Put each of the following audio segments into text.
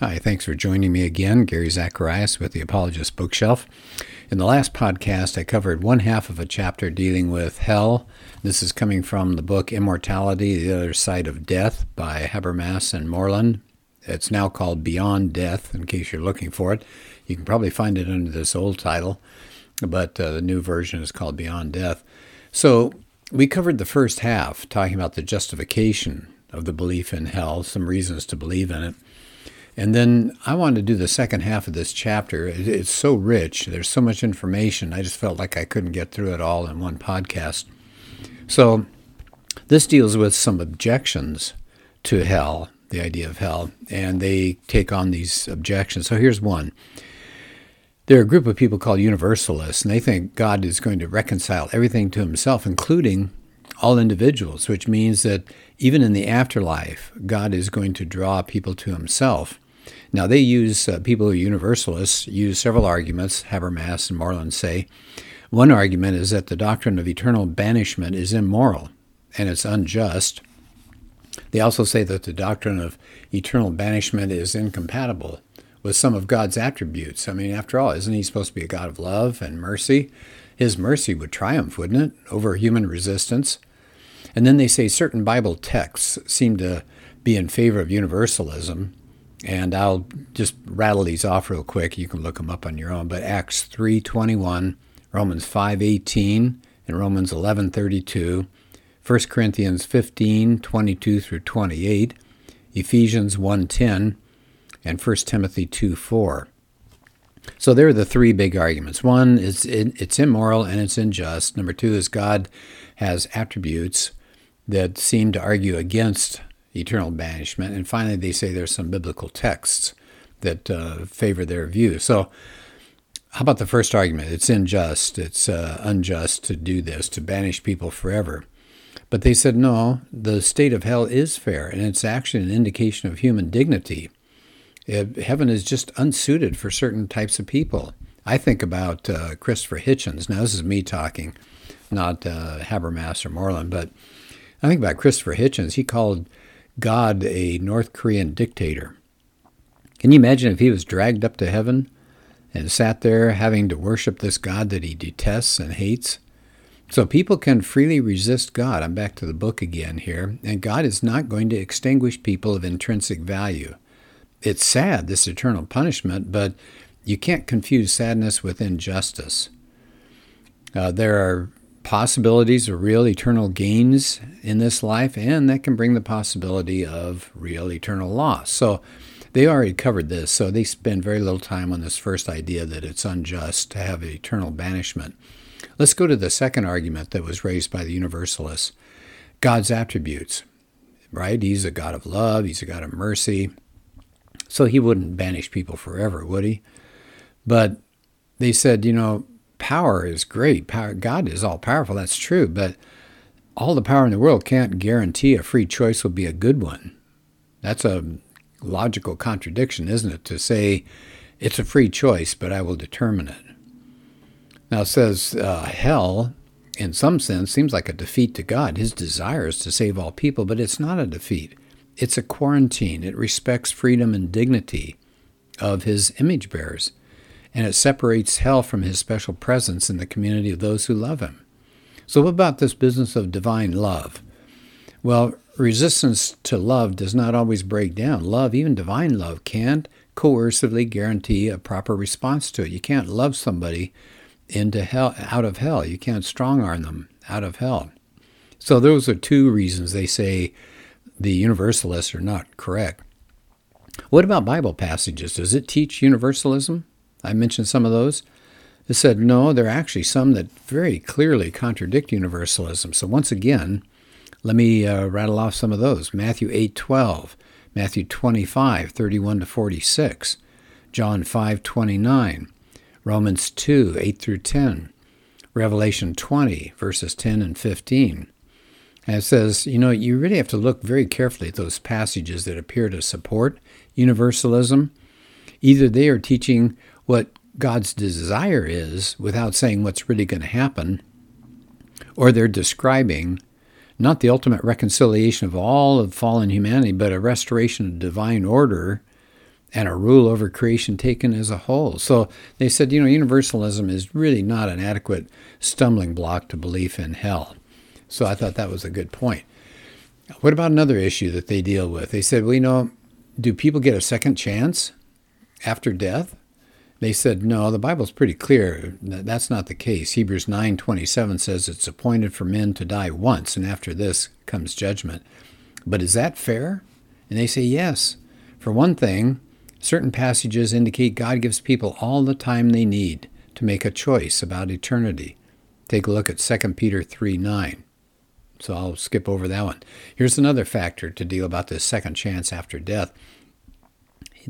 Hi, thanks for joining me again. Gary Zacharias with the Apologist Bookshelf. In the last podcast, I covered one half of a chapter dealing with hell. This is coming from the book Immortality, The Other Side of Death by Habermas and Moreland. It's now called Beyond Death, in case you're looking for it. You can probably find it under this old title, but uh, the new version is called Beyond Death. So we covered the first half, talking about the justification of the belief in hell, some reasons to believe in it. And then I wanted to do the second half of this chapter. It's so rich, there's so much information. I just felt like I couldn't get through it all in one podcast. So this deals with some objections to hell, the idea of hell, and they take on these objections. So here's one. There are a group of people called universalists, and they think God is going to reconcile everything to himself, including all individuals, which means that even in the afterlife, God is going to draw people to himself. Now, they use, uh, people who are universalists use several arguments, Habermas and Moreland say. One argument is that the doctrine of eternal banishment is immoral and it's unjust. They also say that the doctrine of eternal banishment is incompatible with some of God's attributes. I mean, after all, isn't he supposed to be a God of love and mercy? His mercy would triumph, wouldn't it, over human resistance? And then they say certain Bible texts seem to be in favor of universalism, and I'll just rattle these off real quick. You can look them up on your own. But Acts 3:21, Romans 5:18, and Romans 11:32, 1 Corinthians 15:22 through 28, Ephesians 1:10, and 1 Timothy 2:4. So there are the three big arguments. One is it's immoral and it's unjust. Number two is God has attributes that seem to argue against eternal banishment. And finally, they say there's some biblical texts that uh, favor their view. So, how about the first argument? It's unjust, it's uh, unjust to do this, to banish people forever. But they said, no, the state of hell is fair, and it's actually an indication of human dignity. It, heaven is just unsuited for certain types of people. I think about uh, Christopher Hitchens. Now, this is me talking, not uh, Habermas or Moreland, but I think about Christopher Hitchens. He called God a North Korean dictator. Can you imagine if he was dragged up to heaven and sat there having to worship this God that he detests and hates? So people can freely resist God. I'm back to the book again here. And God is not going to extinguish people of intrinsic value. It's sad, this eternal punishment, but you can't confuse sadness with injustice. Uh, there are possibilities of real eternal gains in this life, and that can bring the possibility of real eternal loss. So they already covered this, so they spend very little time on this first idea that it's unjust to have eternal banishment. Let's go to the second argument that was raised by the Universalists God's attributes, right? He's a God of love, He's a God of mercy. So He wouldn't banish people forever, would He? But they said, you know, power is great. Power, God is all powerful. That's true. But all the power in the world can't guarantee a free choice will be a good one. That's a logical contradiction, isn't it? To say it's a free choice, but I will determine it. Now it says uh, hell, in some sense, seems like a defeat to God. His desire is to save all people, but it's not a defeat. It's a quarantine. It respects freedom and dignity of his image bearers and it separates hell from his special presence in the community of those who love him. So, what about this business of divine love? Well, resistance to love does not always break down. Love, even divine love, can't coercively guarantee a proper response to it. You can't love somebody into hell out of hell. You can't strong arm them out of hell. So those are two reasons they say the universalists are not correct. What about Bible passages? Does it teach universalism? I mentioned some of those. It said, no, there are actually some that very clearly contradict universalism. So once again, let me uh, rattle off some of those. Matthew 8 12, Matthew 25 31 to 46, John 5 29, Romans 2 8 through 10, Revelation 20 verses 10 and 15. And it says, you know, you really have to look very carefully at those passages that appear to support universalism. Either they are teaching what God's desire is without saying what's really going to happen, or they're describing not the ultimate reconciliation of all of fallen humanity, but a restoration of divine order and a rule over creation taken as a whole. So they said, you know, universalism is really not an adequate stumbling block to belief in hell. So I thought that was a good point. What about another issue that they deal with? They said, well, you know, do people get a second chance after death? They said, no, the Bible's pretty clear. That's not the case. Hebrews 9:27 says it's appointed for men to die once, and after this comes judgment. But is that fair? And they say, yes. For one thing, certain passages indicate God gives people all the time they need to make a choice about eternity. Take a look at 2 Peter 3 9. So I'll skip over that one. Here's another factor to deal about this second chance after death.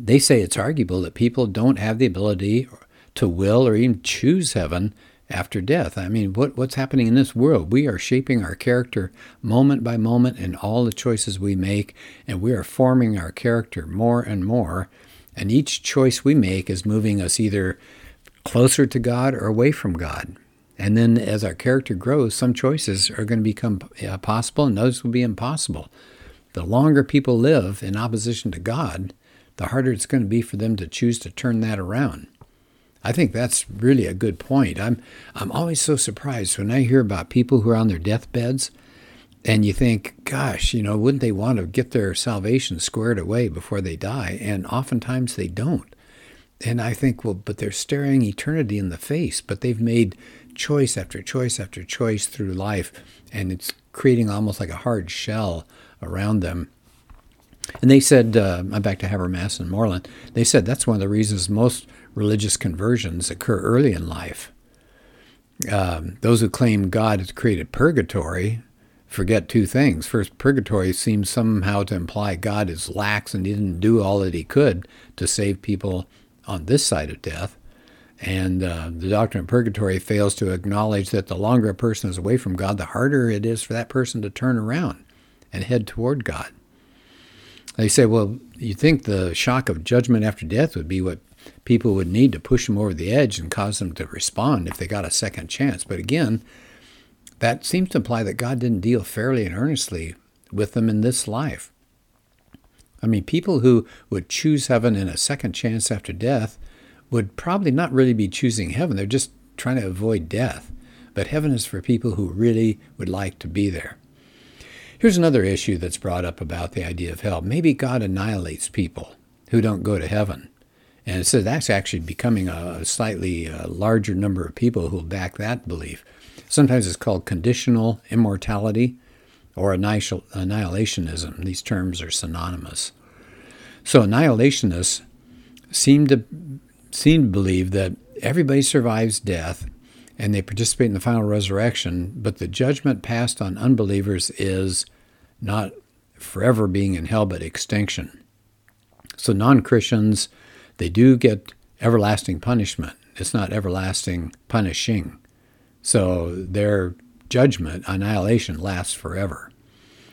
They say it's arguable that people don't have the ability to will or even choose heaven after death. I mean, what, what's happening in this world? We are shaping our character moment by moment in all the choices we make, and we are forming our character more and more. And each choice we make is moving us either closer to God or away from God. And then as our character grows, some choices are going to become uh, possible and others will be impossible. The longer people live in opposition to God, the harder it's going to be for them to choose to turn that around. I think that's really a good point. I'm I'm always so surprised when I hear about people who are on their deathbeds and you think, gosh, you know, wouldn't they want to get their salvation squared away before they die? And oftentimes they don't. And I think, well, but they're staring eternity in the face, but they've made choice after choice after choice through life, and it's creating almost like a hard shell around them. And they said, uh, I'm back to Habermas and Moreland, they said that's one of the reasons most religious conversions occur early in life. Um, those who claim God has created purgatory forget two things. First, purgatory seems somehow to imply God is lax and didn't do all that he could to save people on this side of death. And uh, the doctrine of purgatory fails to acknowledge that the longer a person is away from God, the harder it is for that person to turn around and head toward God. They say, well, you think the shock of judgment after death would be what people would need to push them over the edge and cause them to respond if they got a second chance. But again, that seems to imply that God didn't deal fairly and earnestly with them in this life. I mean, people who would choose heaven in a second chance after death would probably not really be choosing heaven. They're just trying to avoid death. But heaven is for people who really would like to be there. Here's another issue that's brought up about the idea of hell. Maybe God annihilates people who don't go to heaven. And so that's actually becoming a slightly uh, larger number of people who back that belief. Sometimes it's called conditional immortality or annihilationism. These terms are synonymous. So annihilationists seem to seem to believe that everybody survives death and they participate in the final resurrection, but the judgment passed on unbelievers is not forever being in hell, but extinction. So non Christians, they do get everlasting punishment. It's not everlasting punishing. So their judgment, annihilation, lasts forever.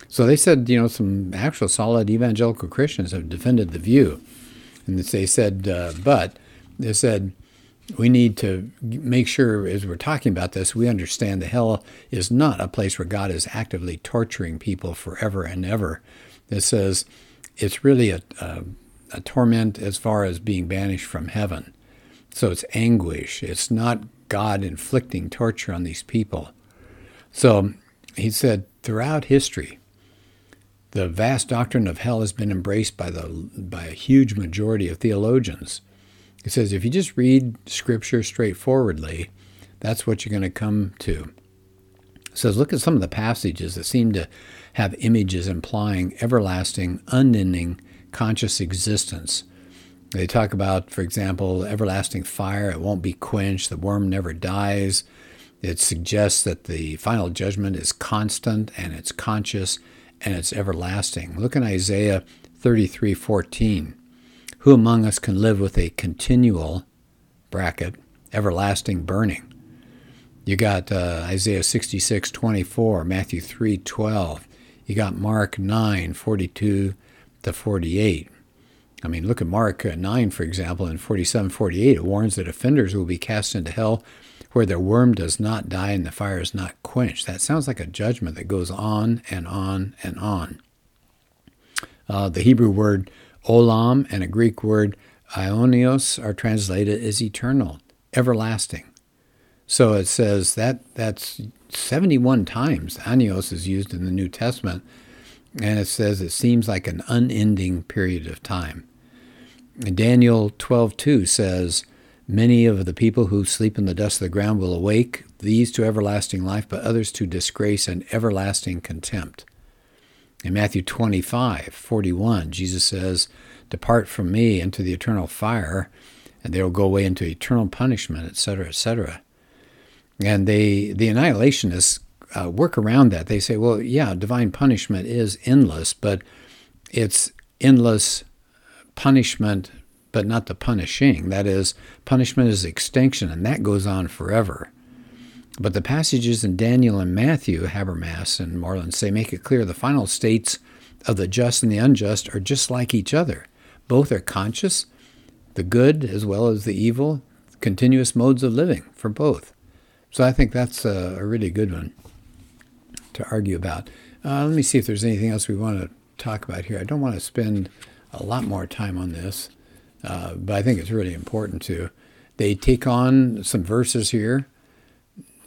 So they said, you know, some actual solid evangelical Christians have defended the view. And they said, uh, but they said, we need to make sure, as we're talking about this, we understand that hell is not a place where God is actively torturing people forever and ever. It says it's really a, a, a torment as far as being banished from heaven. So it's anguish. It's not God inflicting torture on these people. So he said, throughout history, the vast doctrine of hell has been embraced by the by a huge majority of theologians. He says if you just read scripture straightforwardly, that's what you're going to come to. He says look at some of the passages that seem to have images implying everlasting, unending conscious existence. They talk about, for example, everlasting fire, it won't be quenched, the worm never dies. It suggests that the final judgment is constant and it's conscious and it's everlasting. Look in Isaiah 33:14. Who among us can live with a continual bracket everlasting burning? You got uh, Isaiah 66:24, Matthew 3:12. You got Mark 9:42 to 48. I mean, look at Mark uh, 9, for example, in 47 48. It warns that offenders will be cast into hell where their worm does not die and the fire is not quenched. That sounds like a judgment that goes on and on and on. Uh, the Hebrew word Olam and a Greek word aionios are translated as eternal, everlasting. So it says that that's 71 times anios is used in the New Testament, and it says it seems like an unending period of time. Daniel 12:2 says, "Many of the people who sleep in the dust of the ground will awake, these to everlasting life, but others to disgrace and everlasting contempt." In Matthew 25, 41, Jesus says, Depart from me into the eternal fire, and they will go away into eternal punishment, etc., etc. And they, the annihilationists uh, work around that. They say, well, yeah, divine punishment is endless, but it's endless punishment, but not the punishing. That is, punishment is extinction, and that goes on forever. But the passages in Daniel and Matthew, Habermas and Moreland say, make it clear the final states of the just and the unjust are just like each other. Both are conscious, the good as well as the evil, continuous modes of living for both. So I think that's a, a really good one to argue about. Uh, let me see if there's anything else we want to talk about here. I don't want to spend a lot more time on this, uh, but I think it's really important to. They take on some verses here,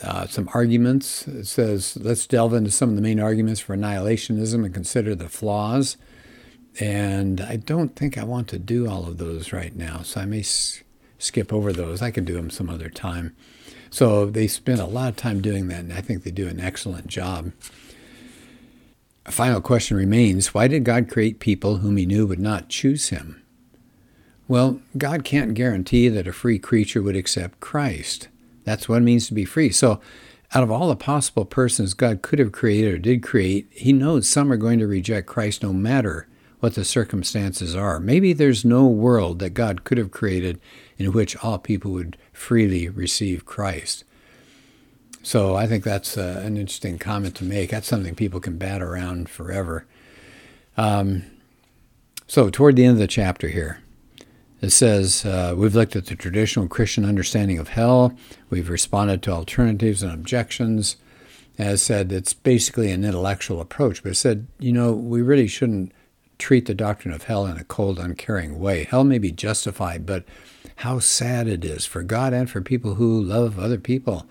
uh, some arguments. It says, let's delve into some of the main arguments for annihilationism and consider the flaws. And I don't think I want to do all of those right now, so I may s- skip over those. I can do them some other time. So they spend a lot of time doing that, and I think they do an excellent job. A final question remains why did God create people whom he knew would not choose him? Well, God can't guarantee that a free creature would accept Christ. That's what it means to be free. So, out of all the possible persons God could have created or did create, he knows some are going to reject Christ no matter what the circumstances are. Maybe there's no world that God could have created in which all people would freely receive Christ. So I think that's uh, an interesting comment to make. That's something people can bat around forever. Um, so, toward the end of the chapter here, it says uh, we've looked at the traditional Christian understanding of hell, we've responded to alternatives and objections. As said, it's basically an intellectual approach, but it said, you know, we really shouldn't treat the doctrine of hell in a cold, uncaring way. Hell may be justified, but how sad it is for God and for people who love other people.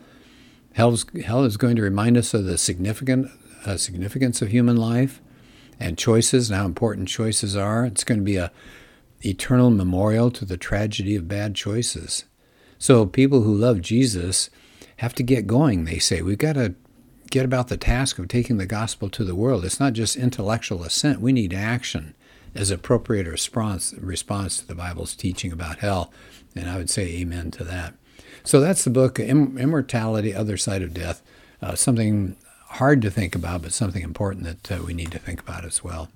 Hell's, hell is going to remind us of the significant uh, significance of human life and choices and how important choices are. It's going to be a eternal memorial to the tragedy of bad choices. So people who love Jesus have to get going, they say. We've got to get about the task of taking the gospel to the world. It's not just intellectual assent, we need action as appropriate response, response to the Bible's teaching about hell. And I would say amen to that. So that's the book, Immortality, Other Side of Death. Uh, something hard to think about, but something important that uh, we need to think about as well.